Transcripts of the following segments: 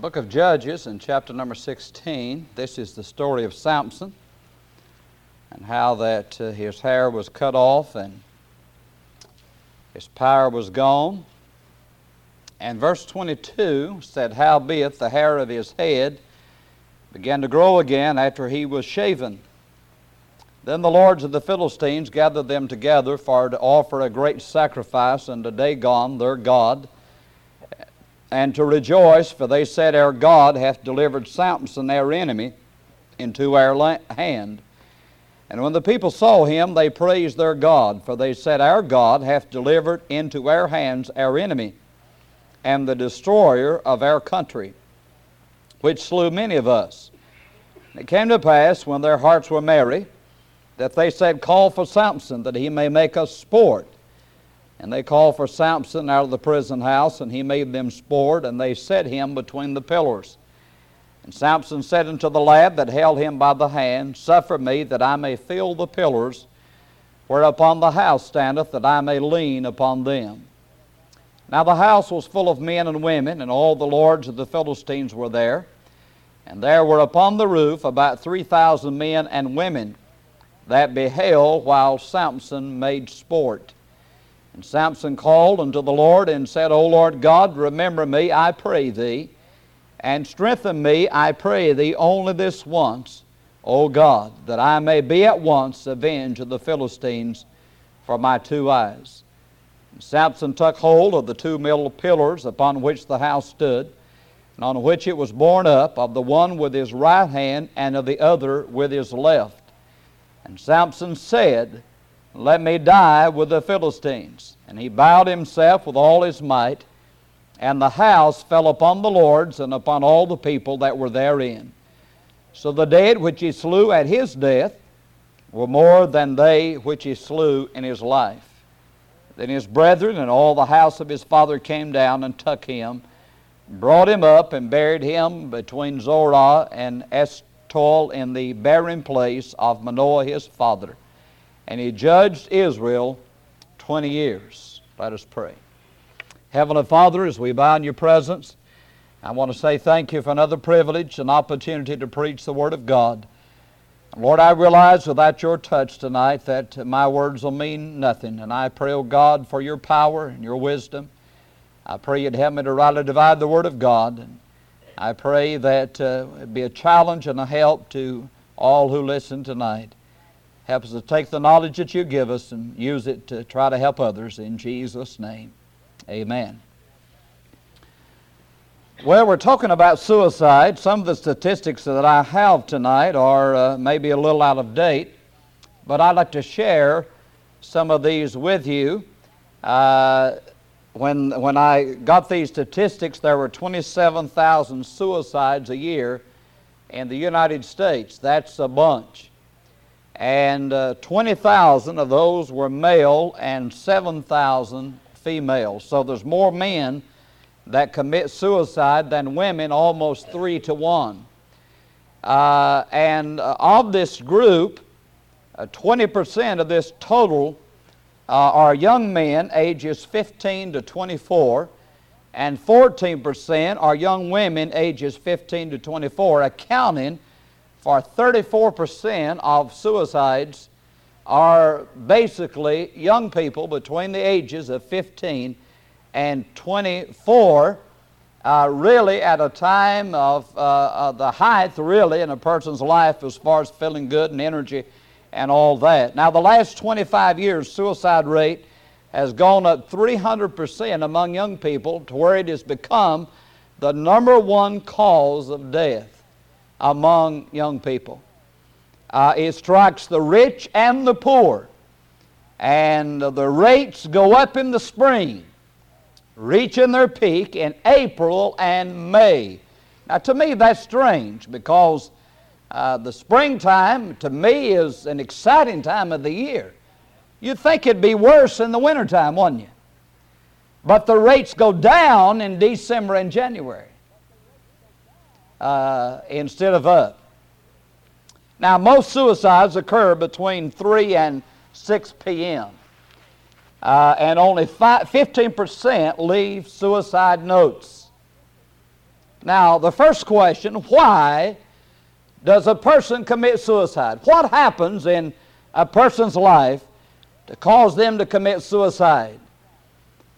book of Judges in chapter number 16. This is the story of Samson and how that uh, his hair was cut off and his power was gone. And verse 22 said, Howbeit the hair of his head began to grow again after he was shaven. Then the lords of the Philistines gathered them together for to offer a great sacrifice unto Dagon their God and to rejoice, for they said, Our God hath delivered Samson, our enemy, into our hand. And when the people saw him, they praised their God, for they said, Our God hath delivered into our hands our enemy, and the destroyer of our country, which slew many of us. And it came to pass, when their hearts were merry, that they said, Call for Samson, that he may make us sport. And they called for Samson out of the prison house, and he made them sport, and they set him between the pillars. And Samson said unto the lad that held him by the hand, Suffer me that I may feel the pillars whereupon the house standeth, that I may lean upon them. Now the house was full of men and women, and all the lords of the Philistines were there. And there were upon the roof about three thousand men and women that beheld while Samson made sport. And Samson called unto the Lord and said, O Lord God, remember me, I pray thee, and strengthen me, I pray thee, only this once, O God, that I may be at once avenged of the Philistines for my two eyes. And Samson took hold of the two middle pillars upon which the house stood, and on which it was borne up, of the one with his right hand, and of the other with his left. And Samson said, let me die with the Philistines. And he bowed himself with all his might, and the house fell upon the lords and upon all the people that were therein. So the dead which he slew at his death were more than they which he slew in his life. Then his brethren and all the house of his father came down and took him, brought him up, and buried him between Zorah and Eshtaol in the burying place of Manoah his father and he judged Israel 20 years. Let us pray. Heavenly Father, as we bow in your presence, I want to say thank you for another privilege and opportunity to preach the Word of God. Lord, I realize without your touch tonight that my words will mean nothing. And I pray, O oh God, for your power and your wisdom. I pray you'd help me to rightly divide the Word of God. And I pray that uh, it be a challenge and a help to all who listen tonight. Help us to take the knowledge that you give us and use it to try to help others. In Jesus' name, amen. Well, we're talking about suicide. Some of the statistics that I have tonight are uh, maybe a little out of date, but I'd like to share some of these with you. Uh, when, when I got these statistics, there were 27,000 suicides a year in the United States. That's a bunch and uh, 20,000 of those were male and 7,000 female. So there's more men that commit suicide than women, almost three to one. Uh, and uh, of this group, 20% uh, of this total uh, are young men ages 15 to 24, and 14% are young women ages 15 to 24, accounting for 34% of suicides are basically young people between the ages of 15 and 24, uh, really at a time of uh, the height, really, in a person's life as far as feeling good and energy and all that. Now, the last 25 years, suicide rate has gone up 300% among young people to where it has become the number one cause of death among young people. Uh, it strikes the rich and the poor. And the rates go up in the spring, reaching their peak in April and May. Now, to me, that's strange because uh, the springtime, to me, is an exciting time of the year. You'd think it'd be worse in the wintertime, wouldn't you? But the rates go down in December and January uh, instead of up. Now, most suicides occur between 3 and 6 p.m., uh, and only 15% leave suicide notes. Now, the first question why does a person commit suicide? What happens in a person's life to cause them to commit suicide?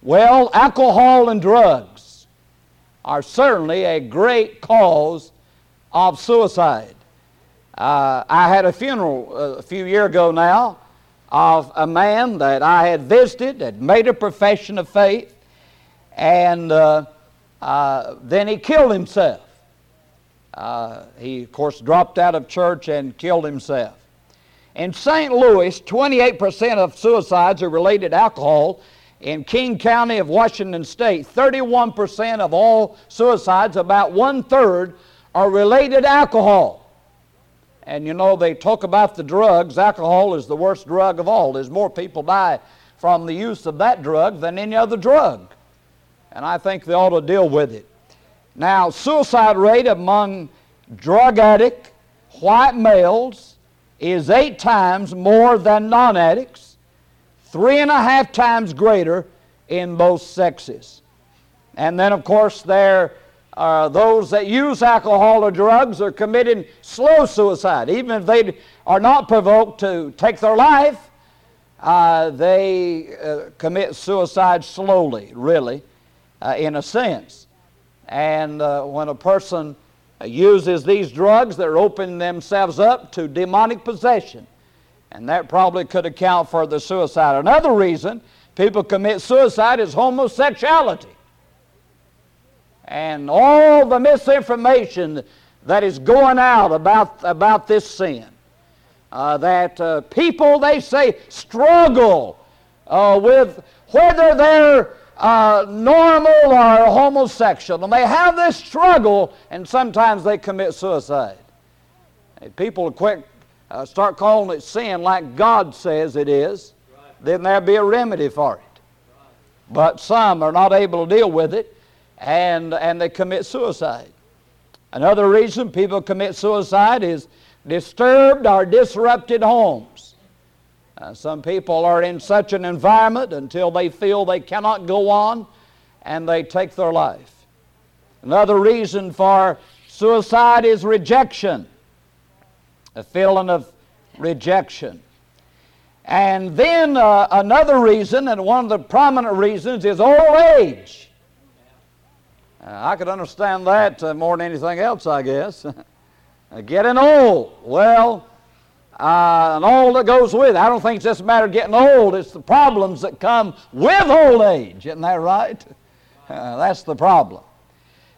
Well, alcohol and drugs are certainly a great cause of suicide. Uh, I had a funeral uh, a few years ago now of a man that I had visited, had made a profession of faith, and uh, uh then he killed himself. Uh, he, of course, dropped out of church and killed himself. In St. Louis, 28% of suicides are related to alcohol. In King County of Washington State, 31% of all suicides, about one third, are related alcohol. And you know, they talk about the drugs. Alcohol is the worst drug of all. There's more people die from the use of that drug than any other drug. And I think they ought to deal with it. Now, suicide rate among drug addict white males is eight times more than non addicts, three and a half times greater in both sexes. And then, of course, there are those that use alcohol or drugs are committing slow suicide. Even if they are not provoked to take their life, uh, they uh, commit suicide slowly, really, uh, in a sense. And uh, when a person uses these drugs, they're opening themselves up to demonic possession. And that probably could account for the suicide. Another reason people commit suicide is homosexuality. And all the misinformation that is going out about, about this sin. Uh, that uh, people, they say, struggle uh, with whether they're uh, normal or homosexual. And they have this struggle, and sometimes they commit suicide. And people quick uh, start calling it sin like God says it is, then there'll be a remedy for it. But some are not able to deal with it, and, and they commit suicide. Another reason people commit suicide is disturbed or disrupted homes. Uh, some people are in such an environment until they feel they cannot go on and they take their life. Another reason for suicide is rejection, a feeling of rejection. And then uh, another reason, and one of the prominent reasons, is old age. Uh, I could understand that uh, more than anything else, I guess. Getting old. Well, uh, and all that goes with it. I don't think it's just a matter of getting old, it's the problems that come with old age. Isn't that right? Uh, that's the problem.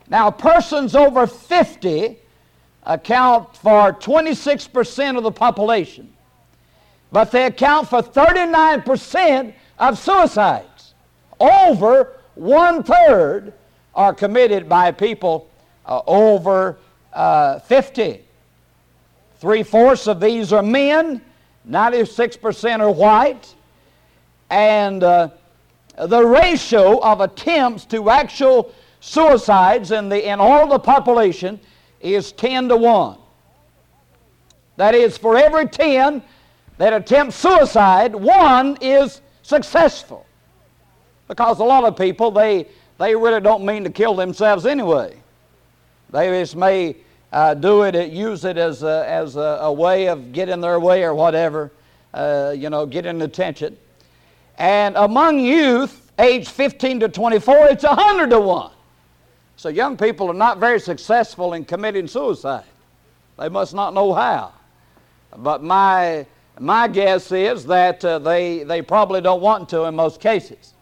Now, persons over 50 account for 26% of the population, but they account for 39% of suicides. Over one third are committed by people uh, over uh, 50. Three fourths of these are men, 96% are white, and uh, the ratio of attempts to actual suicides in, the, in all the population is 10 to 1. That is, for every 10 that attempt suicide, one is successful. Because a lot of people, they, they really don't mean to kill themselves anyway. They just may uh, do it, use it as, a, as a, a, way of getting their way or whatever, uh, you know, getting attention. And among youth, age 15 to 24, it's 100 to 1. So young people are not very successful in committing suicide. They must not know how. But my, my guess is that uh, they, they probably don't want to in most cases.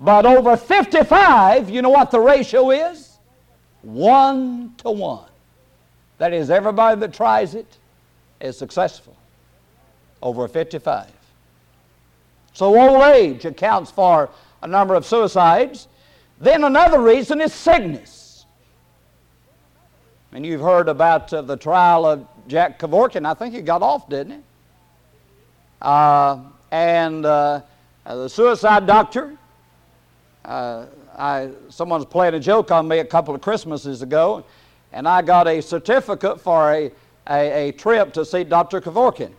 But over 55, you know what the ratio is? one to one. That is, everybody that tries it is successful over 55. So old age accounts for a number of suicides. Then another reason is sickness. And you've heard about uh, the trial of Jack Kevorkian. I think he got off, didn't he? Uh, and uh, the suicide doctor uh, I, someone's playing a joke on me a couple of Christmases ago, and I got a certificate for a, a, a trip to see Dr. Kevorkian.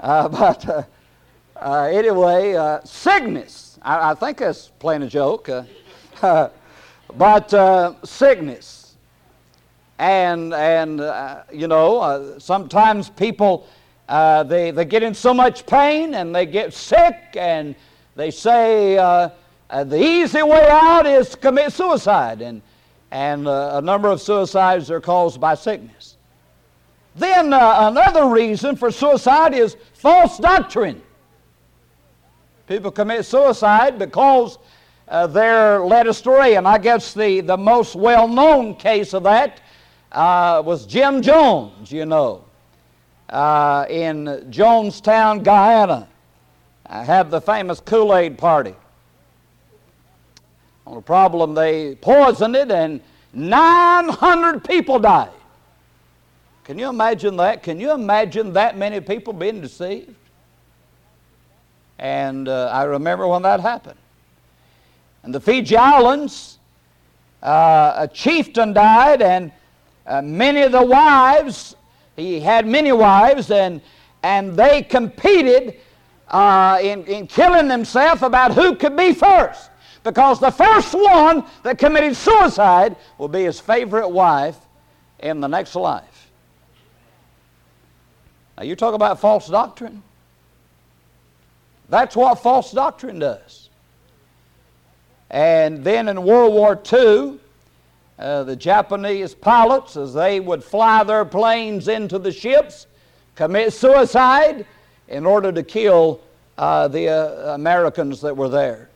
Uh, but uh, uh, anyway, uh, sickness. I, I, think that's playing a joke. Uh, but uh, sickness. And, and uh, you know, uh, sometimes people, uh, they, they get in so much pain and they get sick and they say uh, the easy way out is to commit suicide. And, and a number of suicides are caused by sickness. Then another reason for suicide is false doctrine. People commit suicide because uh, they're led astray. And I guess the, the most well known case of that uh, was Jim Jones, you know, uh, in Jonestown, Guyana. I had the famous Kool Aid party. On the problem, they poisoned it and 900 people died. Can you imagine that? Can you imagine that many people being deceived? And uh, I remember when that happened. And the Fiji Islands, uh, a chieftain died, and uh, many of the wives, he had many wives, and, and they competed uh, in, in killing themselves about who could be first. Because the first one that committed suicide will be his favorite wife in the next life. Now, you talk about false doctrine. That's what false doctrine does. And then in World War II, uh, the Japanese pilots, as they would fly their planes into the ships, commit suicide in order to kill uh, the uh, Americans that were there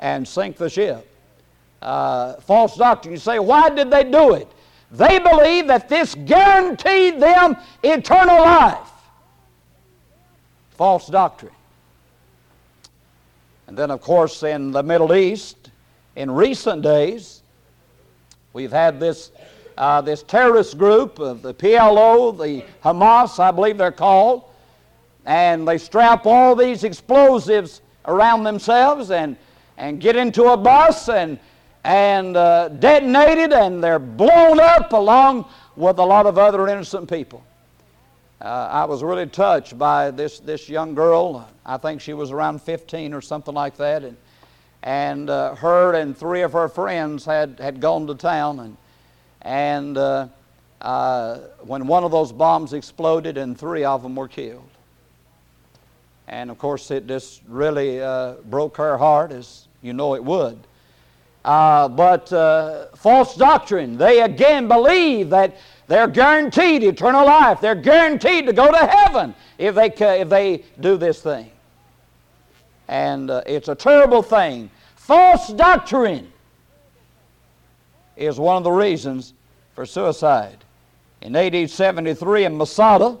and sink the ship. Uh, false doctrine. You say, why did they do it? They believed that this guaranteed them eternal life. False doctrine. And then, of course, in the Middle East, in recent days, we've had this, uh, this terrorist group, of the PLO, the Hamas, I believe they're called, and they strap all these explosives around themselves and, and get into a bus and, and uh, detonate it, and they're blown up along with a lot of other innocent people. Uh, I was really touched by this, this young girl. I think she was around 15 or something like that. And, and uh, her and three of her friends had, had gone to town. And, and uh, uh when one of those bombs exploded, and three of them were killed. And of course, it just really uh, broke her heart, as you know it would. Uh, but false doctrine, they again believe that they're guaranteed eternal life. They're guaranteed to go to heaven if they, if they do this thing. And uh, it's a terrible thing. False doctrine is one of the reasons for suicide. In AD 73 in Masada,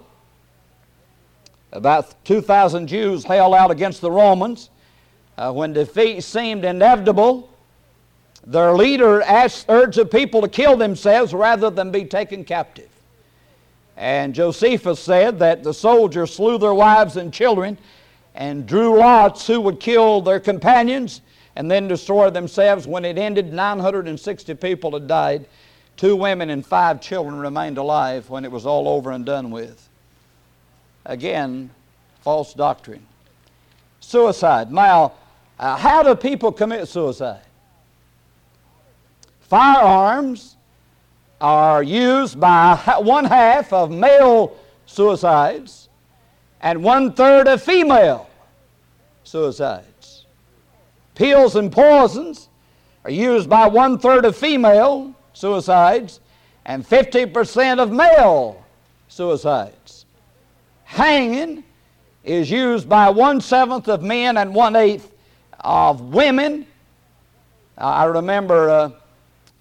about 2,000 Jews held out against the Romans. Uh, when defeat seemed inevitable, their leader asked, urged the people to kill themselves rather than be taken captive. And Josephus said that the soldiers slew their wives and children and drew lots who would kill their companions and then destroy themselves. When it ended, 960 people had died. Two women and five children remained alive when it was all over and done with. Again, false doctrine. Suicide. Now, uh, how do people commit suicide? Firearms are used by one half of male suicides and one third of female suicides. Pills and poisons are used by one third of female suicides and 50% of male suicides. Hanging is used by one seventh of men and one eighth of women. I remember uh,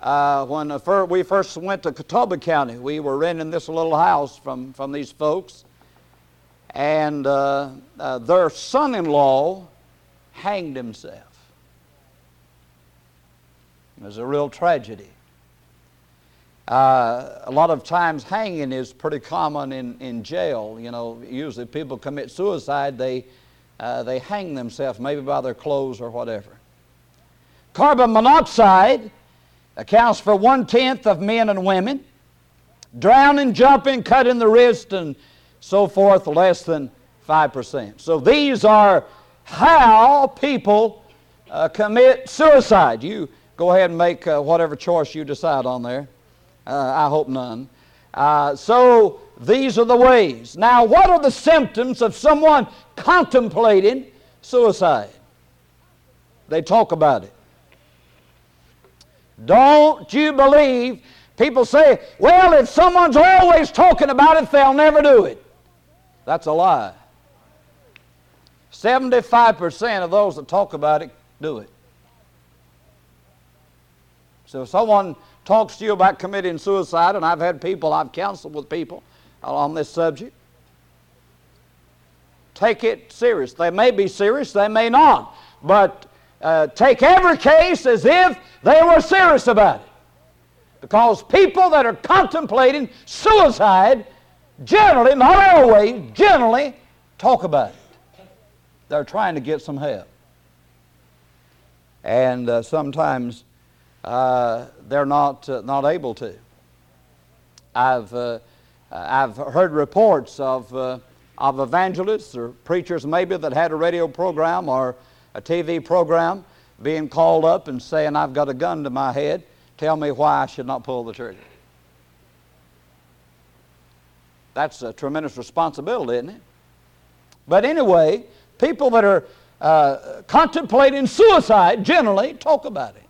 uh, when we first went to Catawba County, we were renting this little house from, from these folks, and uh, uh, their son in law hanged himself. It was a real tragedy. Uh, a lot of times, hanging is pretty common in, in jail. You know, usually people commit suicide, they, uh, they hang themselves, maybe by their clothes or whatever. Carbon monoxide accounts for one tenth of men and women. Drowning, jumping, cutting the wrist, and so forth, less than 5%. So these are how people uh, commit suicide. You Go ahead and make uh, whatever choice you decide on there. Uh, I hope none. Uh, so these are the ways. Now, what are the symptoms of someone contemplating suicide? They talk about it. Don't you believe people say, well, if someone's always talking about it, they'll never do it. That's a lie. 75% of those that talk about it do it. So if someone talks to you about committing suicide, and I've had people, I've counseled with people on this subject, take it serious. They may be serious, they may not. But uh, take every case as if they were serious about it. Because people that are contemplating suicide generally, not always, generally talk about it. They're trying to get some help. And uh, sometimes uh, they're not, uh, not able to. I've, uh, I've heard reports of, of evangelists or preachers maybe that had a radio program or a TV program being called up and saying, I've got a gun to my head. Tell me why I should not pull the trigger. That's a tremendous responsibility, isn't it? But anyway, people that are uh, contemplating suicide generally talk about it.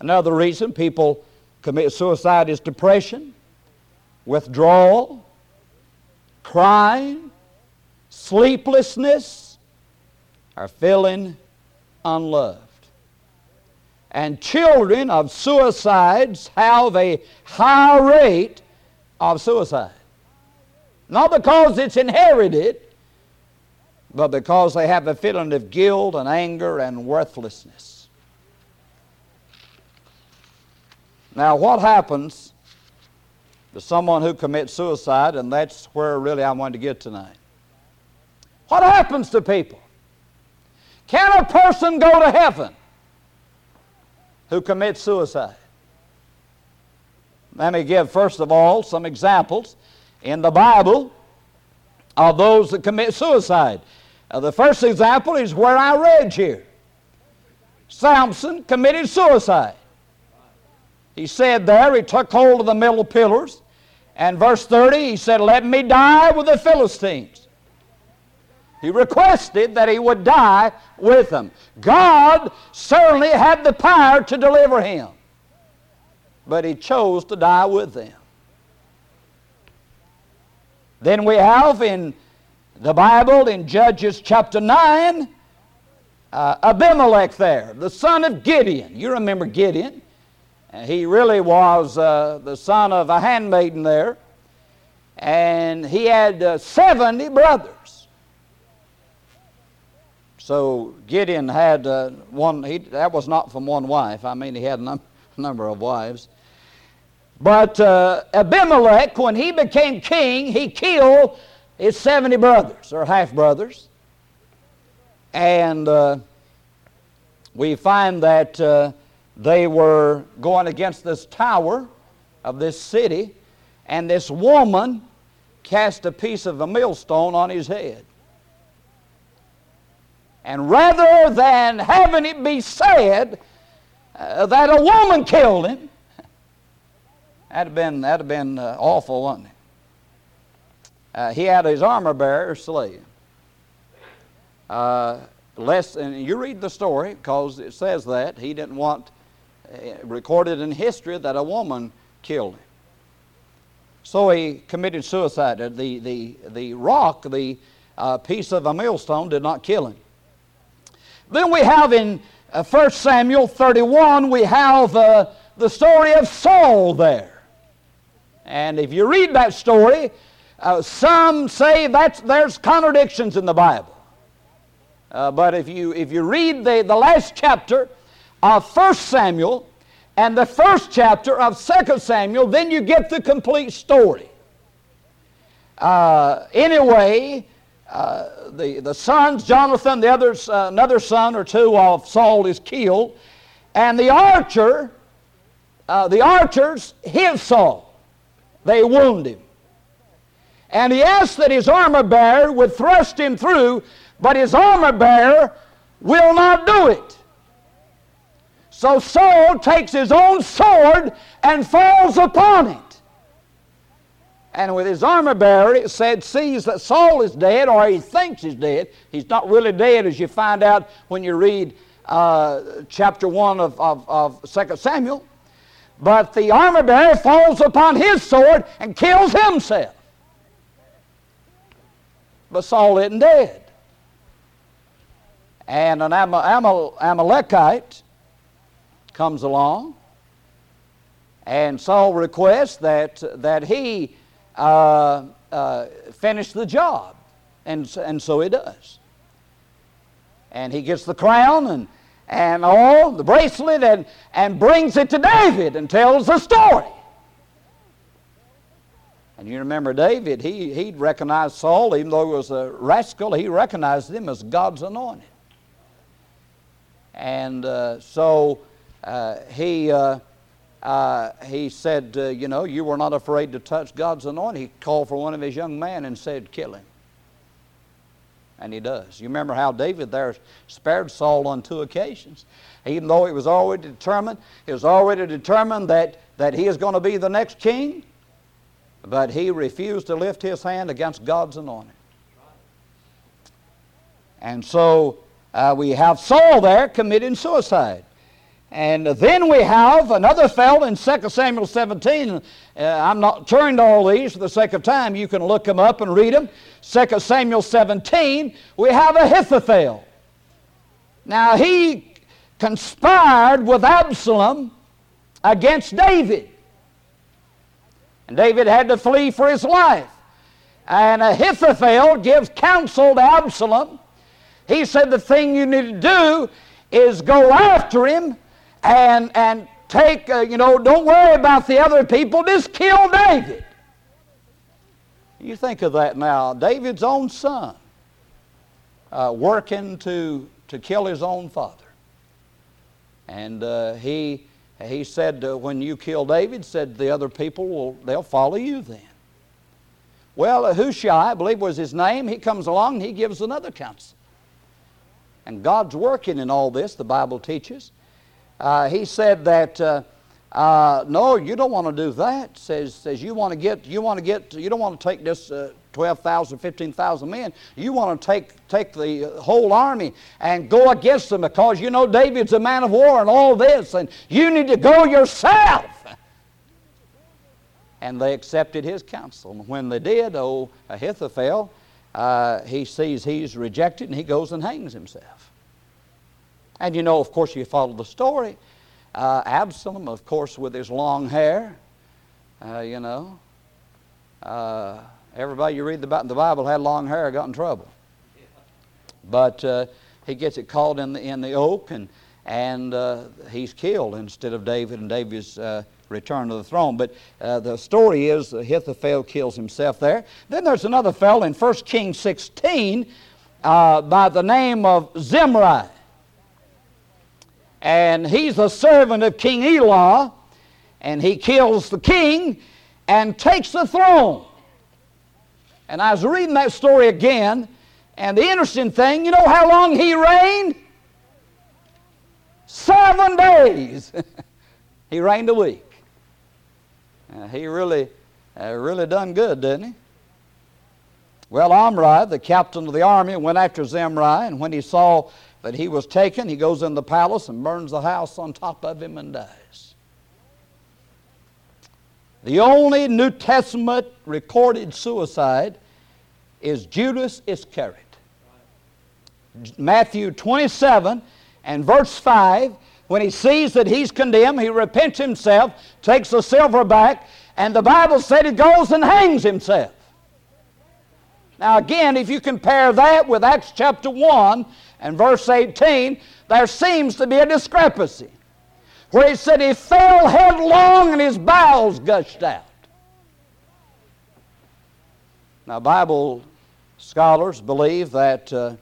Another reason people commit suicide is depression, withdrawal, crying, sleeplessness, or feeling unloved. And children of suicides have a high rate of suicide. Not because it's inherited, but because they have a feeling of guilt and anger and worthlessness. Now, what happens to someone who commits suicide, and that's where really I wanted to get tonight. What happens to people? Can a person go to heaven who commits suicide? Let me give, first of all, some examples in the Bible of those that commit suicide. Uh, the first example is where I read here. Samson committed suicide. He said there, he took hold of the middle pillars. And verse 30, he said, Let me die with the Philistines. He requested that he would die with them. God certainly had the power to deliver him, but he chose to die with them. Then we have in the Bible, in Judges chapter 9, uh, Abimelech there, the son of Gideon. You remember Gideon. He really was uh, the son of a handmaiden there. And he had uh, 70 brothers. So Gideon had uh, one, he, that was not from one wife. I mean, he had a num- number of wives. But uh, Abimelech, when he became king, he killed his 70 brothers, or half brothers. And uh, we find that uh, they were going against this tower of this city, and this woman cast a piece of a millstone on his head. And rather than having it be said uh, that a woman killed him, that'd have been, that'd have been uh, awful, wouldn't it? Uh, he had his armor bearer slay him. Uh, less, and you read the story because it says that he didn't want uh, recorded in history that a woman killed him. So he committed suicide. The, the, the rock, the uh, piece of a millstone, did not kill him. Then we have in uh, 1 Samuel 31, we have uh, the story of Saul there. And if you read that story, uh, some say that there's contradictions in the Bible. Uh, but if you, if you read the, the last chapter, of 1 Samuel and the first chapter of 2 Samuel, then you get the complete story. Uh, anyway, uh, the, the sons, Jonathan, the other, uh, another son or two of Saul is killed, and the archer, uh, the archers hit Saul. They wound him. And he asked that his armor bearer would thrust him through, but his armor bearer will not do it. So Saul takes his own sword and falls upon it. And with his armor bearer, it said, sees that Saul is dead, or he thinks he's dead. He's not really dead, as you find out when you read uh, chapter 1 of, of, of 2 Samuel. But the armor bearer falls upon his sword and kills himself. But Saul isn't dead. And an Amalekite comes along, and Saul requests that, that he uh, uh, finish the job. And, and so he does. And he gets the crown and, and all, the bracelet, and, and brings it to David and tells the story. And you remember David, he, he recognized Saul, even though he was a rascal, he recognized him as God's anointed. And uh, so uh, he, uh, he said, uh, You know, you were not afraid to touch God's anointing. He called for one of his young men and said, Kill him. And he does. You remember how David there spared Saul on two occasions. Even though it was already determined, it was already determined that, that he is going to be the next king, but he refused to lift his hand against God's anointing. And so uh, we have Saul there committing suicide. And then we have another fellow in 2 Samuel 17. Uh, I'm not turning to all these for the sake of time. You can look them up and read them. 2 Samuel 17, we have Ahithophel. Now, he conspired with Absalom against David. And David had to flee for his life. And Ahithophel gives counsel to Absalom. He said the thing you need to do is go after him and, and take, uh, you know, don't worry about the other people, just kill David. You think of that now. David's own son uh, working to, to kill his own father. And uh, he, he said, uh, when you kill David, said the other people will, they'll follow you then. Well, Hushai, I believe was his name, he comes along and he gives another counsel. And God's working in all this, the Bible teaches uh, he said that uh, uh, no, you don't want to do that. Says says you want to get you want to get you don't want to take this. Uh, 12,000, 15,000 men. You want to take, take the whole army and go against them because you know David's a man of war and all this, and you need to go yourself. And they accepted his counsel. And when they did, oh, Ahithophel, uh, he sees he's rejected and he goes and hangs himself. And you know, of course, you follow the story. Uh, Absalom, of course, with his long hair, uh, you know. Uh, everybody you read about in the Bible had long hair, got in trouble. But uh, he gets it caught in the, in the oak, and, and uh, he's killed instead of David, and David's uh, returned to the throne. But the story is Ahithophel kills himself there. Then there's another fellow in 1 Kings 16 by the name of Zimri and he's a servant of King Elah, and he kills the king and takes the throne. And I was reading that story again, and the interesting thing, you know how long he reigned? Seven days. he reigned a week. Uh, he really, uh, really done good, didn't he? Well, Omri, the captain of the army, went after Zimri, and when he saw that he was taken, he goes in the palace and burns the house on top of him and dies. The only New Testament recorded suicide is Judas Iscariot. Matthew 27 and verse 5, when he sees that he's condemned, he repents himself, takes the silver back, and the Bible said he goes and hangs himself. Now, again, if you compare that with Acts chapter 1 and verse 18, there seems to be a discrepancy. Where he said he fell headlong and his bowels gushed out. Now, Bible scholars believe that, uh,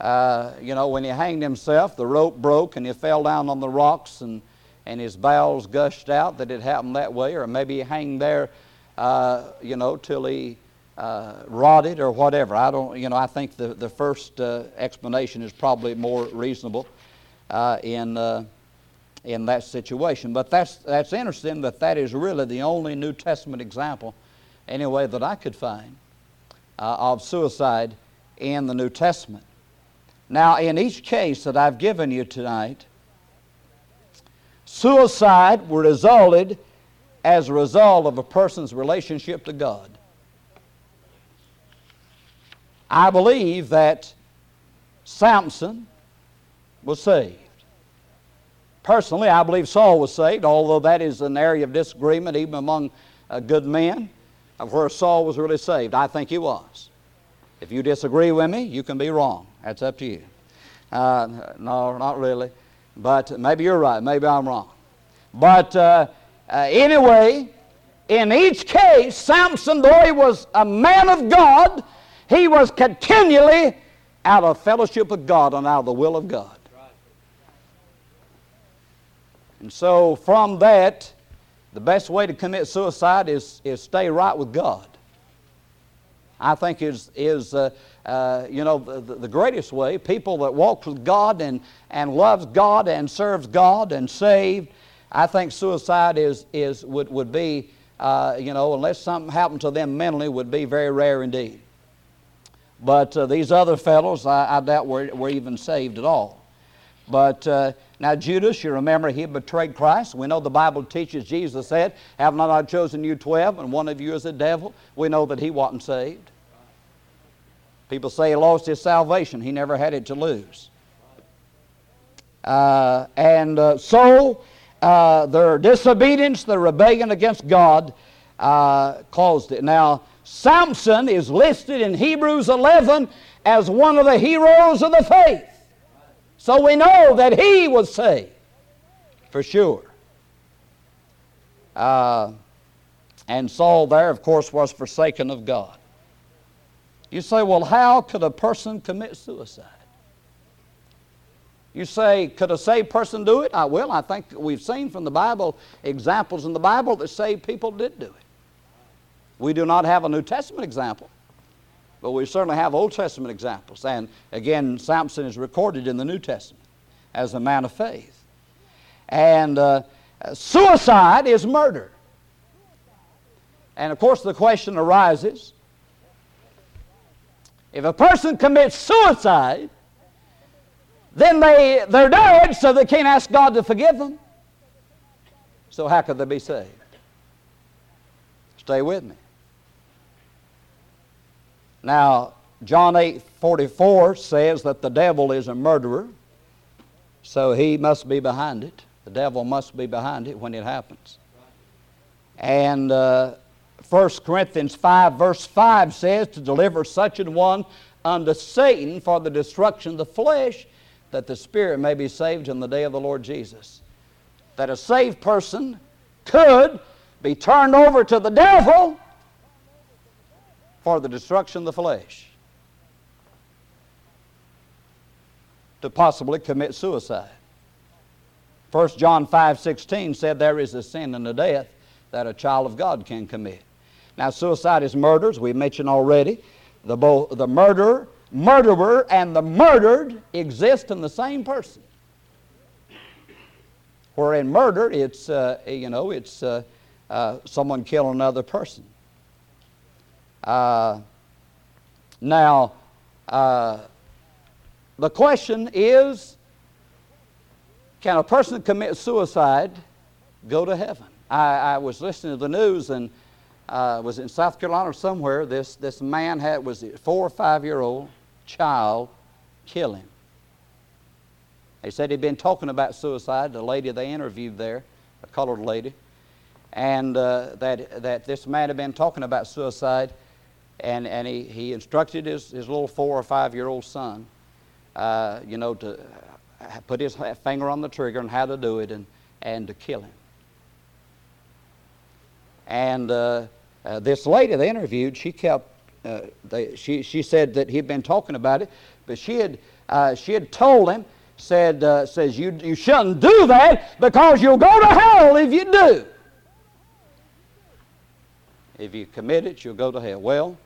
uh, you know, when he hanged himself, the rope broke and he fell down on the rocks and, and his bowels gushed out, that it happened that way, or maybe he hung there, uh, you know, till he uh, rotted or whatever. I don't, you know, I think the, the first uh, explanation is probably more reasonable uh, in, uh, in that situation. But that's, that's interesting that that is really the only New Testament example, anyway, that I could find uh, of suicide in the New Testament. Now, in each case that I've given you tonight, suicide resulted as a result of a person's relationship to God. I believe that Samson was saved. Personally, I believe Saul was saved, although that is an area of disagreement even among uh, good men of where Saul was really saved. I think he was. If you disagree with me, you can be wrong. That's up to you. Uh, no, not really. But maybe you're right. Maybe I'm wrong. But uh, uh, anyway, in each case, Samson, though he was a man of God, he was continually out of fellowship with God and out of the will of God. And so, from that, the best way to commit suicide is, is stay right with God. I think is, is uh, uh, you know, the, the, greatest way. People that walk with God and, and loves God and serves God and saved, I think suicide is, is, would, would be, uh, you know, unless something happened to them mentally, would be very rare indeed. But uh, these other fellows, I, I doubt were, were even saved at all. But uh, now, Judas, you remember he betrayed Christ. We know the Bible teaches Jesus said, Have not I chosen you twelve, and one of you is a devil? We know that he wasn't saved. People say he lost his salvation, he never had it to lose. Uh, and uh, so, uh, their disobedience, their rebellion against God, uh, caused it. Now, Samson is listed in Hebrews 11 as one of the heroes of the faith. So we know that he was saved, for sure. Uh, and Saul there, of course, was forsaken of God. You say, well, how could a person commit suicide? You say, could a saved person do it? I will. I think we've seen from the Bible examples in the Bible that saved people did do it. We do not have a New Testament example. But we certainly have Old Testament examples. And again, Samson is recorded in the New Testament as a man of faith. And uh, suicide is murder. And of course, the question arises if a person commits suicide, then they, they're dead, so they can't ask God to forgive them. So, how could they be saved? Stay with me. Now, John 8 44 says that the devil is a murderer, so he must be behind it. The devil must be behind it when it happens. And uh, 1 Corinthians 5, verse 5 says, To deliver such an one unto Satan for the destruction of the flesh, that the spirit may be saved in the day of the Lord Jesus. That a saved person could be turned over to the devil for the destruction of the flesh to possibly commit suicide. 1 John 5 16 said there is a sin and a death that a child of God can commit. Now, suicide is murder, as we mentioned already. The, both, the murderer, murderer and the murdered exist in the same person. Where in murder, it's, uh, you know, it's uh, uh, someone killing another person. Uh, now, uh, the question is can a person commit suicide go to heaven? I, I was listening to the news and uh, was in South Carolina or somewhere. This, this man had was a four or five year old child kill him. They said he'd been talking about suicide. The lady they interviewed there, a colored lady, and uh, that that this man had been talking about suicide, and, and he, he instructed his, his little four or five year old son, uh, you know, to put his finger on the trigger and how to do it and, and to kill him. And uh, uh, this lady they interviewed, she kept, uh, they, she, she said that he'd been talking about it, but she had, uh, she had told him, said, uh, says, you, you shouldn't do that because you'll go to hell if you do. If you commit it, you'll go to hell. Well,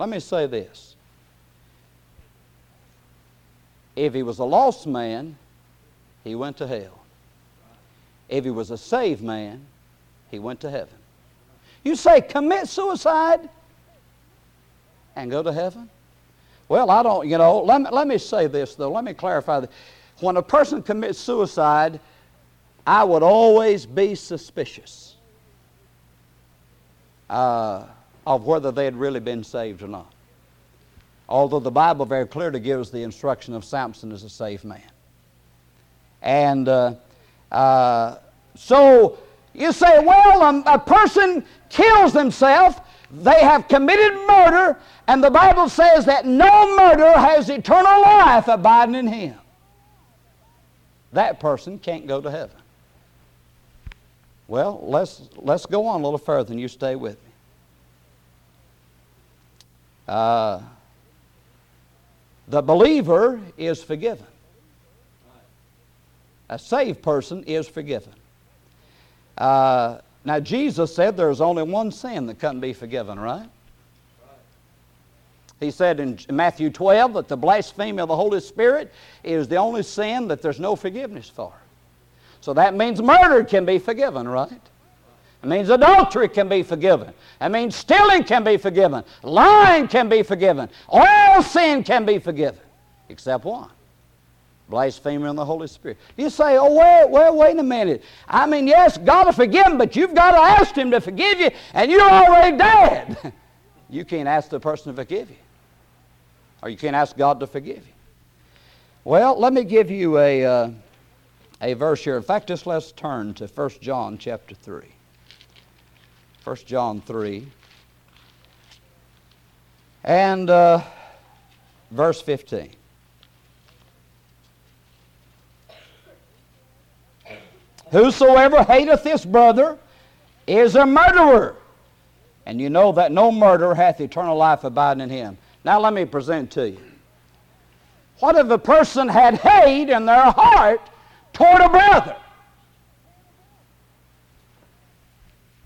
let me say this. If he was a lost man, he went to hell. If he was a saved man, he went to heaven. You say, commit suicide and go to heaven? Well, I don't, you know, let me, let me say this, though. Let me clarify this. When a person commits suicide, I would always be suspicious uh, of whether they had really been saved or not. Although the Bible very clearly gives the instruction of Samson as a saved man. And uh, uh, so you say, well, a person kills themselves, they have committed murder, and the Bible says that no murder has eternal life abiding in him. That person can't go to heaven. Well, let's, let's go on a little further and you stay with me. Uh, the believer is forgiven. A saved person is forgiven. Uh, now, Jesus said there's only one sin that couldn't be forgiven, right? He said in Matthew 12 that the blasphemy of the Holy Spirit is the only sin that there's no forgiveness for. So that means murder can be forgiven, right? It means adultery can be forgiven. It means stealing can be forgiven. Lying can be forgiven. All sin can be forgiven, except one blasphemy of the Holy Spirit. You say, oh, wait, wait, wait a minute. I mean, yes, God will forgive him, but you've got to ask him to forgive you, and you're already dead. you can't ask the person to forgive you, or you can't ask God to forgive you. Well, let me give you a, uh, a verse here. In fact, just let's turn to 1 John chapter 3. 1 John 3. And uh, verse 15. Whosoever hateth his brother is a murderer. And you know that no murderer hath eternal life abiding in him. Now let me present to you. What if a person had hate in their heart toward a brother?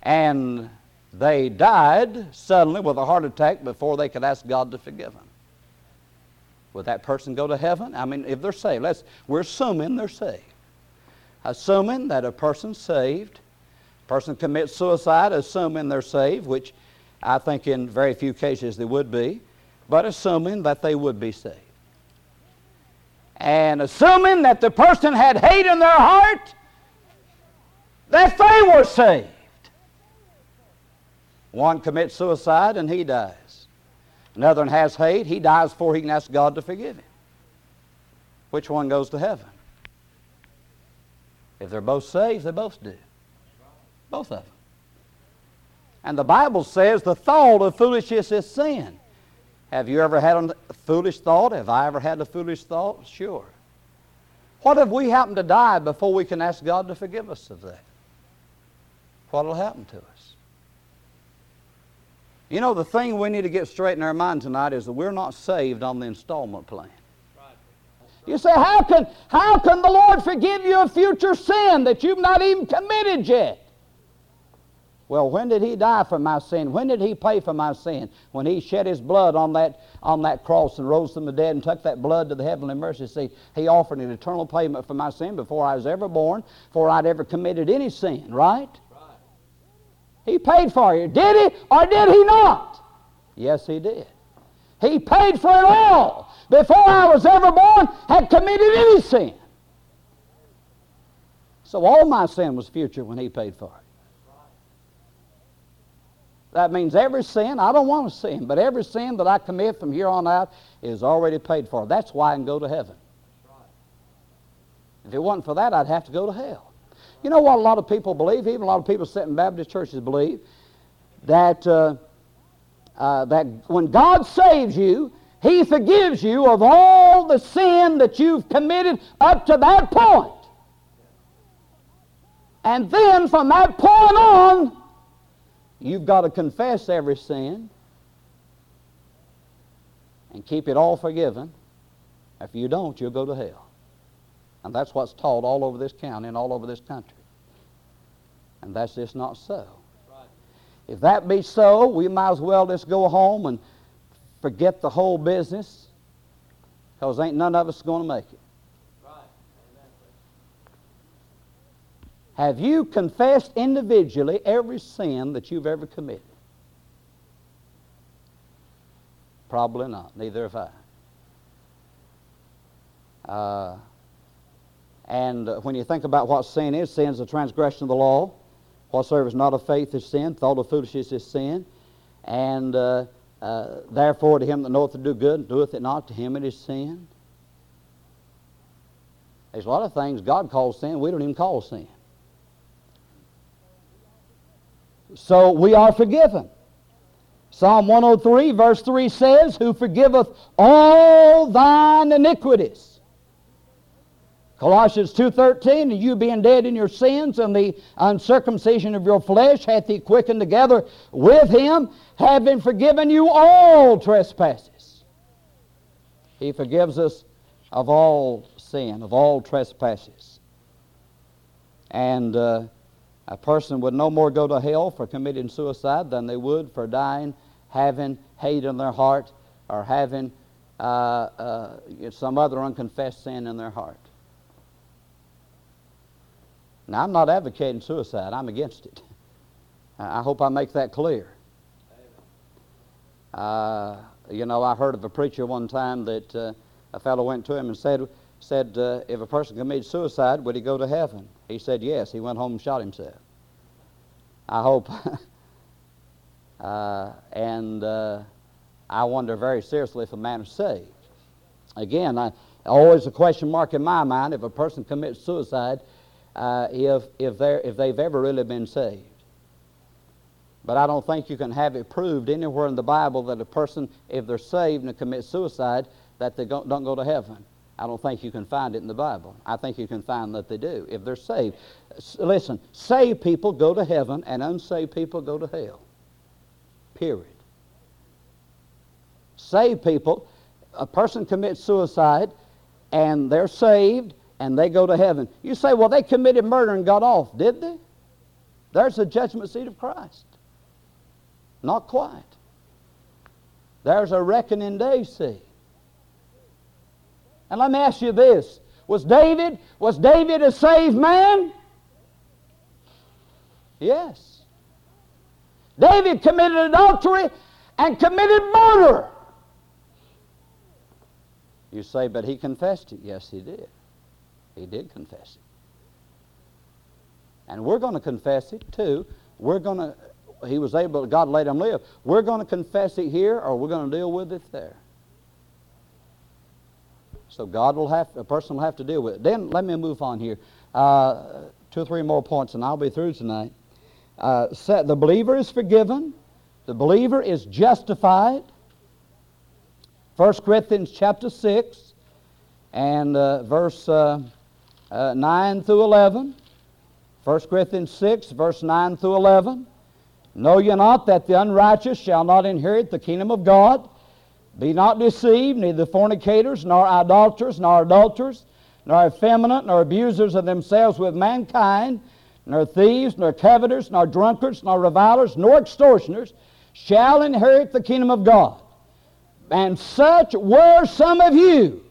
And they died suddenly with a heart attack before they could ask God to forgive them. Would that person go to heaven? I mean, if they're saved, let's, we're assuming they're saved assuming that a person's saved, a person commits suicide, assuming they're saved, which I think in very few cases they would be, but assuming that they would be saved. And assuming that the person had hate in their heart, that they were saved. One commits suicide and he dies. Another one has hate, he dies before he can ask God to forgive him. Which one goes to heaven? If they're both saved, they both do. Both of them. And the Bible says the thought of foolishness is sin. Have you ever had a foolish thought? Have I ever had a foolish thought? Sure. What if we happen to die before we can ask God to forgive us of that? What will happen to us? You know, the thing we need to get straight in our mind tonight is that we're not saved on the installment plan. You say, how can, how can the Lord forgive you a future sin that you've not even committed yet? Well, when did he die for my sin? When did he pay for my sin? When he shed his blood on that, on that cross and rose from the dead and took that blood to the heavenly mercy seat, he offered an eternal payment for my sin before I was ever born, before I'd ever committed any sin, right? He paid for you. Did he or did he not? Yes, he did. He paid for it all before I was ever born had committed any sin. So all my sin was future when he paid for it. That means every sin, I don't want to sin, but every sin that I commit from here on out is already paid for. That's why I can go to heaven. If it wasn't for that, I'd have to go to hell. You know what a lot of people believe, even a lot of people sitting in Baptist churches believe, that, uh, uh, that when God saves you, he forgives you of all the sin that you've committed up to that point. And then from that point on, you've got to confess every sin and keep it all forgiven. If you don't, you'll go to hell. And that's what's taught all over this county and all over this country. And that's just not so. If that be so, we might as well just go home and forget the whole business because ain't none of us going to make it. Have you confessed individually every sin that you've ever committed? Probably not. Neither have I. Uh, and uh, when you think about what sin is, sin is a transgression of the law. Whatsoever is not of faith is sin. Thought of foolishness is sin. And uh, uh, therefore, to him that knoweth to do good doeth it not, to him it is sin. There's a lot of things God calls sin we don't even call sin. So we are forgiven. Psalm 103, verse 3 says, Who forgiveth all thine iniquities Colossians 2.13, and you being dead in your sins and the uncircumcision of your flesh hath he quickened together with him, having forgiven you all trespasses. He forgives us of all sin, of all trespasses. And uh, a person would no more go to hell for committing suicide than they would for dying having hate in their heart or having uh, uh, some other unconfessed sin in their heart. Now, I'm not advocating suicide, I'm against it. I hope I make that clear. Uh, you know, I heard of a preacher one time that uh, a fellow went to him and said, said uh, if a person committed suicide, would he go to heaven? He said yes. He went home and shot himself. I hope. Uh, and uh, I wonder very seriously if a man is saved. Again, I, always a question mark in my mind if a person commits suicide uh, if, if, if they've ever really been saved. But I don't think you can have it proved anywhere in the Bible that a person, if they're saved and commit suicide, that they don't go to heaven. I don't think you can find it in the Bible. I think you can find that they do if they're saved. Listen, saved people go to heaven and unsaved people go to hell. Period. Saved people, a person commits suicide and they're saved and they go to heaven. You say, well, they committed murder and got off. Did they? There's the judgment seat of Christ. Not quite. There's a reckoning day, see. And let me ask you this. Was David, was David a saved man? Yes. David committed adultery and committed murder. You say, but he confessed it. Yes, he did. He did confess it. And we're going to confess it too. We're going to, he was able, God let him live. We're going to confess it here or we're going to deal with it there. So God will have, a person will have to deal with it. Then let me move on here. Uh, two or three more points and I'll be through tonight. Uh, the believer is forgiven. The believer is justified. 1 Corinthians chapter 6 and uh, verse uh, uh, 9 through 11. 1 Corinthians 6, verse 9 through 11. Know ye not that the unrighteous shall not inherit the kingdom of God? Be not deceived, neither fornicators, nor idolaters, nor adulterers, nor effeminate, nor abusers of themselves with mankind, nor thieves, nor coveters, nor drunkards, nor revilers, nor extortioners shall inherit the kingdom of God. And such were some of you.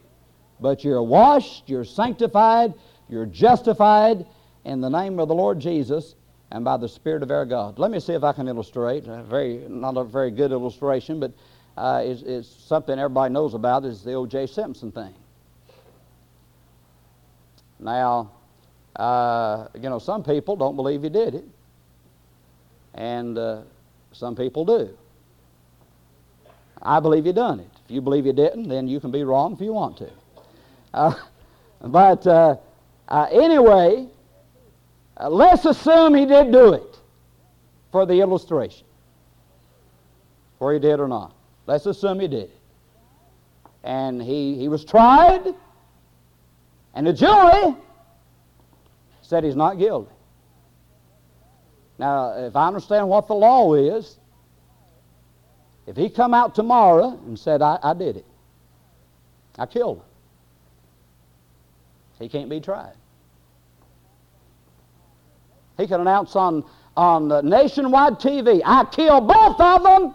But you're washed, you're sanctified, you're justified in the name of the Lord Jesus and by the Spirit of our God. Let me see if I can illustrate. A very, not a very good illustration, but uh, it's, it's something everybody knows about is the O.J. Simpson thing. Now, uh, you know, some people don't believe he did it, and uh, some people do. I believe he done it. If you believe he didn't, then you can be wrong if you want to. Uh, but uh, anyway, uh, let's assume he did do it for the illustration. Whether he did or not. Let's assume he did. And he, he was tried, and the jury said he's not guilty. Now, if I understand what the law is, if he come out tomorrow and said, I, I did it, I killed him, he can't be tried. He can announce on, on uh, nationwide TV, I kill both of them.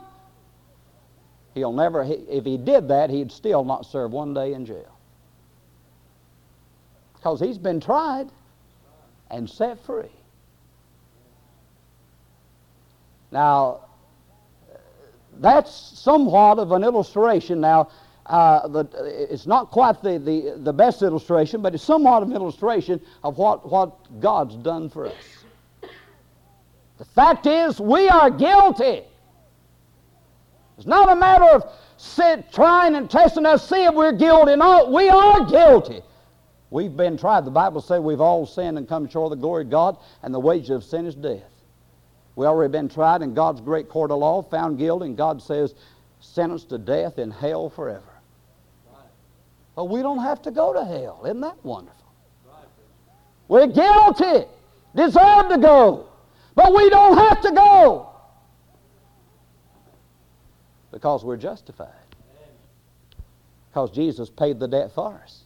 He'll never, he, if he did that, he'd still not serve one day in jail. Because he's been tried and set free. Now, uh, that's somewhat of an illustration. Now, uh, the, it's not quite the, the, the best illustration, but it's somewhat of an illustration of what, what God's done for us. The fact is, we are guilty. It's not a matter of sit, trying and testing us, see if we're guilty. No, we are guilty. We've been tried. The Bible says we've all sinned and come short of the glory of God, and the wages of sin is death. We already been tried in God's great court of law, found guilty, and God says sentenced to death in hell forever. But we don't have to go to hell. Isn't that wonderful? We're guilty, deserve to go, but we don't have to go because we're justified. Because Jesus paid the debt for us.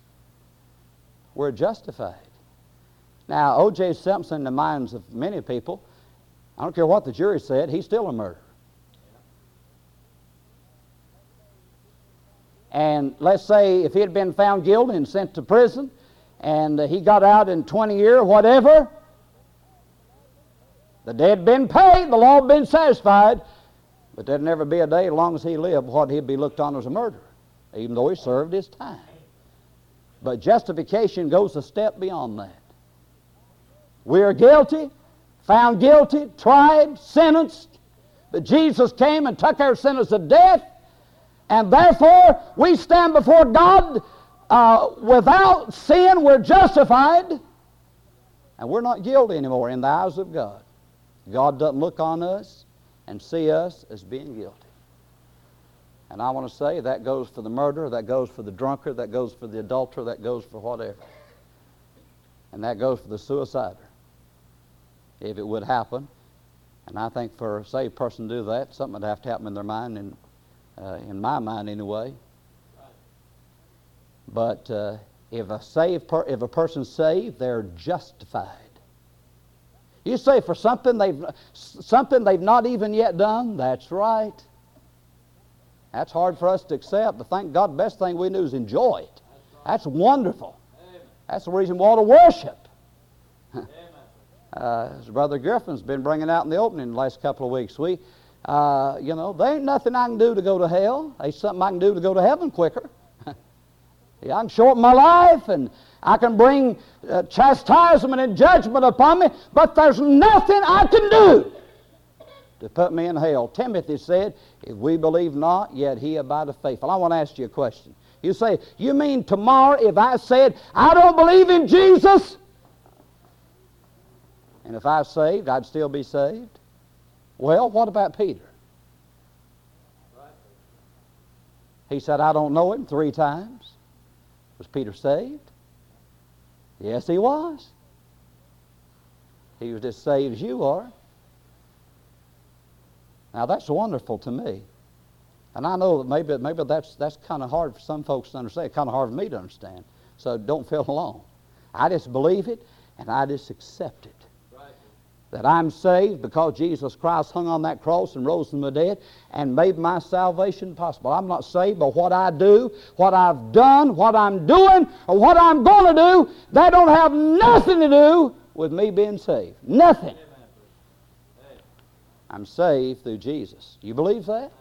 We're justified. Now, O.J. Simpson, in the minds of many people, I don't care what the jury said, he's still a murderer. And let's say if he had been found guilty and sent to prison, and uh, he got out in 20 years, whatever, the debt been paid, the law been satisfied, but there'd never be a day, as long as he lived, what he'd be looked on as a murderer, even though he served his time. But justification goes a step beyond that. We are guilty, found guilty, tried, sentenced, but Jesus came and took our sentence of death and therefore, we stand before God uh, without sin. We're justified. And we're not guilty anymore in the eyes of God. God doesn't look on us and see us as being guilty. And I want to say that goes for the murderer, that goes for the drunkard, that goes for the adulterer, that goes for whatever. And that goes for the suicider. If it would happen. And I think for a saved person to do that, something would have to happen in their mind and uh, in my mind anyway. But uh, if a saved per- if a person's saved, they're justified. You say for something they've something they've not even yet done. That's right. That's hard for us to accept. But thank God, the best thing we do is enjoy it. That's wonderful. That's the reason we ought to worship. uh, as Brother Griffin's been bringing out in the opening the last couple of weeks, we uh, you know, there ain't nothing I can do to go to hell. There's something I can do to go to heaven quicker. yeah, I can shorten my life and I can bring uh, chastisement and judgment upon me, but there's nothing I can do to put me in hell. Timothy said, If we believe not, yet he abideth faithful. I want to ask you a question. You say, You mean tomorrow if I said, I don't believe in Jesus? And if I was saved, I'd still be saved? Well, what about Peter? He said, I don't know him three times. Was Peter saved? Yes, he was. He was as saved as you are. Now that's wonderful to me. And I know that maybe, maybe that's, that's kind of hard for some folks to understand, kind of hard for me to understand. So don't feel alone. I just believe it and I just accept it that I'm saved because Jesus Christ hung on that cross and rose from the dead and made my salvation possible. I'm not saved by what I do, what I've done, what I'm doing, or what I'm going to do. That don't have nothing to do with me being saved. Nothing. I'm saved through Jesus. You believe that?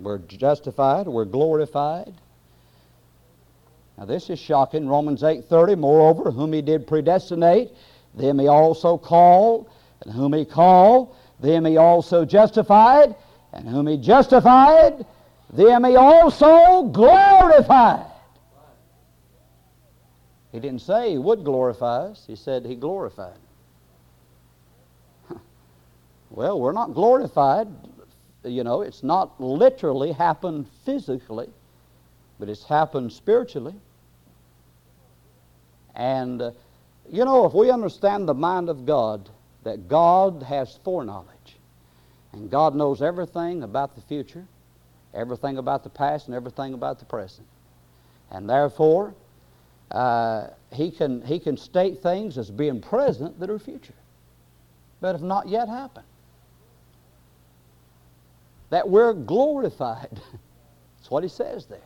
We're justified, we're glorified. Now this is shocking. Romans 8:30, moreover, whom he did predestinate, them he also called, and whom he called, them he also justified, and whom he justified, them he also glorified. He didn't say he would glorify us, he said he glorified. well, we're not glorified. You know, it's not literally happened physically, but it's happened spiritually. And, uh, you know, if we understand the mind of God, that God has foreknowledge, and God knows everything about the future, everything about the past, and everything about the present. And therefore, uh, he, can, he can state things as being present that are future, but have not yet happened. That we're glorified. That's what he says there.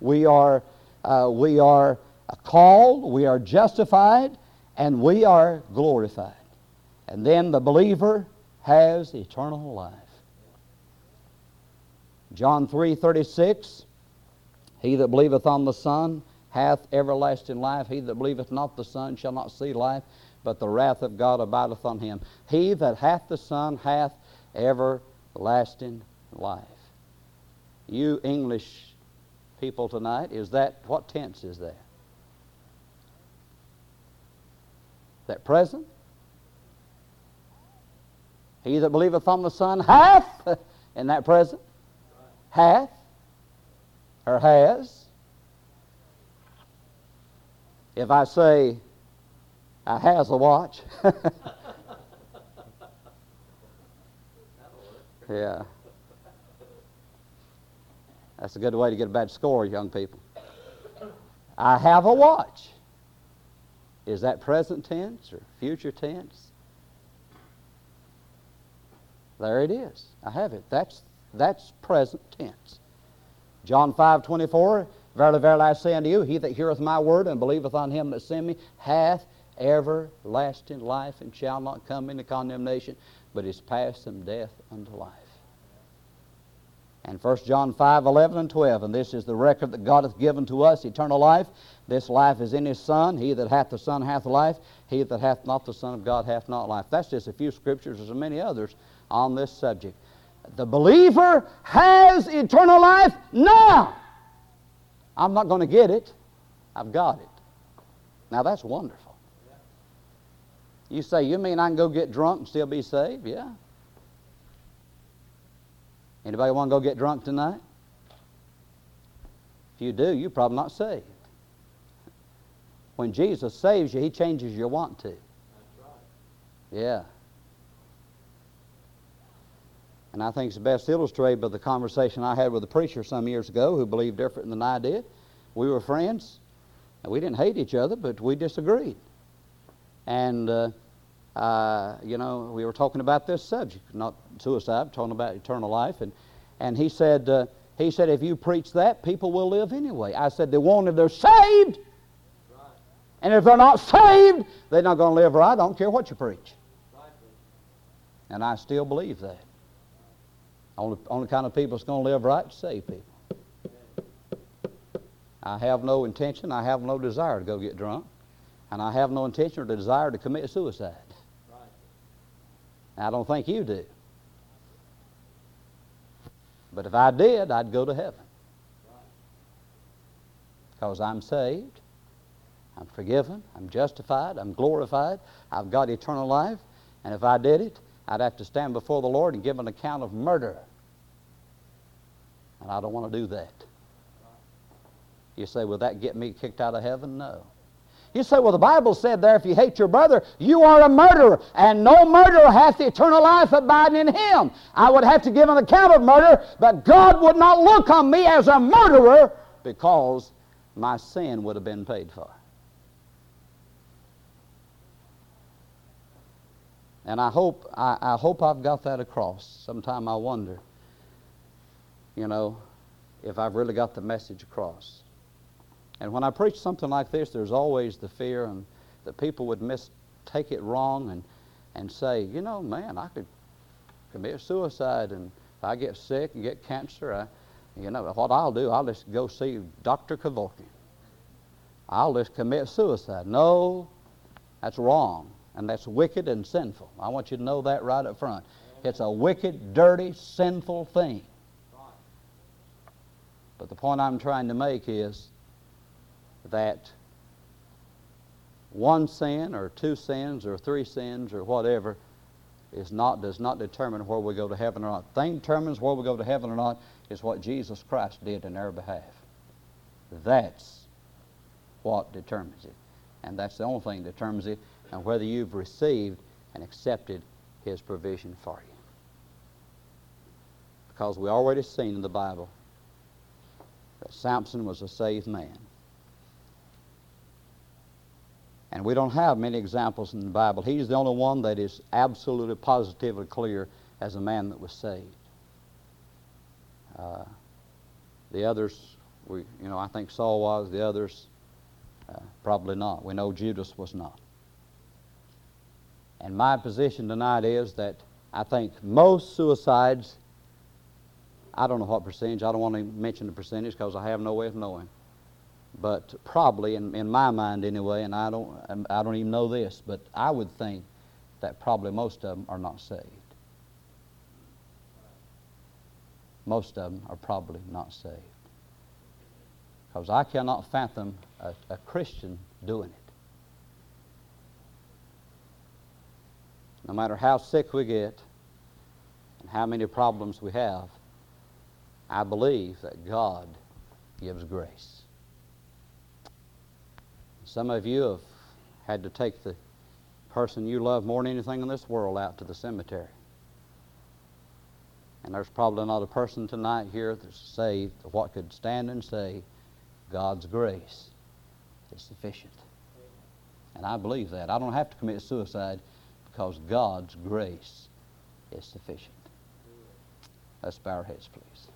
We are, uh, we are called, we are justified, and we are glorified. And then the believer has eternal life. John 3 36, He that believeth on the Son hath everlasting life. He that believeth not the Son shall not see life, but the wrath of God abideth on him. He that hath the Son hath everlasting life. You English people tonight, is that, what tense is that? That present? He that believeth on the Son hath, in that present, hath, or has. If I say, I has a watch. yeah. That's a good way to get a bad score, young people. I have a watch. Is that present tense or future tense? There it is. I have it. That's, that's present tense. John 5 24, Verily, verily, I say unto you, he that heareth my word and believeth on him that sent me hath everlasting life and shall not come into condemnation, but is passed from death unto life. And 1 John 5 11 and 12, and this is the record that God hath given to us, eternal life. This life is in His Son. He that hath the Son hath life. He that hath not the Son of God hath not life. That's just a few scriptures. There's many others on this subject. The believer has eternal life now. I'm not going to get it. I've got it. Now that's wonderful. You say, you mean I can go get drunk and still be saved? Yeah. Anybody want to go get drunk tonight? If you do, you're probably not saved. When Jesus saves you, He changes your want to. Yeah. And I think it's best illustrated by the conversation I had with a preacher some years ago who believed different than I did. We were friends, and we didn't hate each other, but we disagreed. And, uh, uh, you know, we were talking about this subject, not suicide, talking about eternal life. And, and he, said, uh, he said, if you preach that, people will live anyway. I said, they won't if they're saved. And if they're not saved, they're not going to live right. I don't care what you preach. And I still believe that. Only, only kind of people that's going to live right is saved people. I have no intention, I have no desire to go get drunk, and I have no intention or desire to commit suicide. I don't think you do. But if I did, I'd go to heaven. Because I'm saved, I'm forgiven, I'm justified, I'm glorified, I've got eternal life, and if I did it, I'd have to stand before the Lord and give an account of murder. And I don't want to do that. You say, will that get me kicked out of heaven? No. You say, well, the Bible said there, if you hate your brother, you are a murderer, and no murderer hath eternal life abiding in him. I would have to give an account of murder, but God would not look on me as a murderer because my sin would have been paid for. And I hope, I, I hope I've got that across. Sometime I wonder you know, if I've really got the message across. And when I preach something like this, there's always the fear and that people would mistake it wrong and, and say, you know, man, I could commit suicide and if I get sick and get cancer, I, you know, what I'll do, I'll just go see Dr. Kevorkian. I'll just commit suicide. No, that's wrong. And that's wicked and sinful. I want you to know that right up front. It's a wicked, dirty, sinful thing. But the point I'm trying to make is that one sin or two sins or three sins or whatever is not, does not determine where we go to heaven or not. The thing determines where we go to heaven or not is what Jesus Christ did in our behalf. That's what determines it. And that's the only thing that determines it and whether you've received and accepted his provision for you. Because we already seen in the Bible that Samson was a saved man. And we don't have many examples in the Bible. He's the only one that is absolutely positively clear as a man that was saved. Uh, the others, we, you know, I think Saul was. The others, uh, probably not. We know Judas was not. And my position tonight is that I think most suicides, I don't know what percentage, I don't want to mention the percentage because I have no way of knowing. But probably, in, in my mind anyway, and I don't, um, I don't even know this, but I would think that probably most of them are not saved. Most of them are probably not saved. Because I cannot fathom a, a Christian doing it. No matter how sick we get and how many problems we have, I believe that God gives grace. Some of you have had to take the person you love more than anything in this world out to the cemetery. And there's probably not a person tonight here that's saved what could stand and say, God's grace is sufficient. And I believe that. I don't have to commit suicide because God's grace is sufficient. Let's bow our heads, please.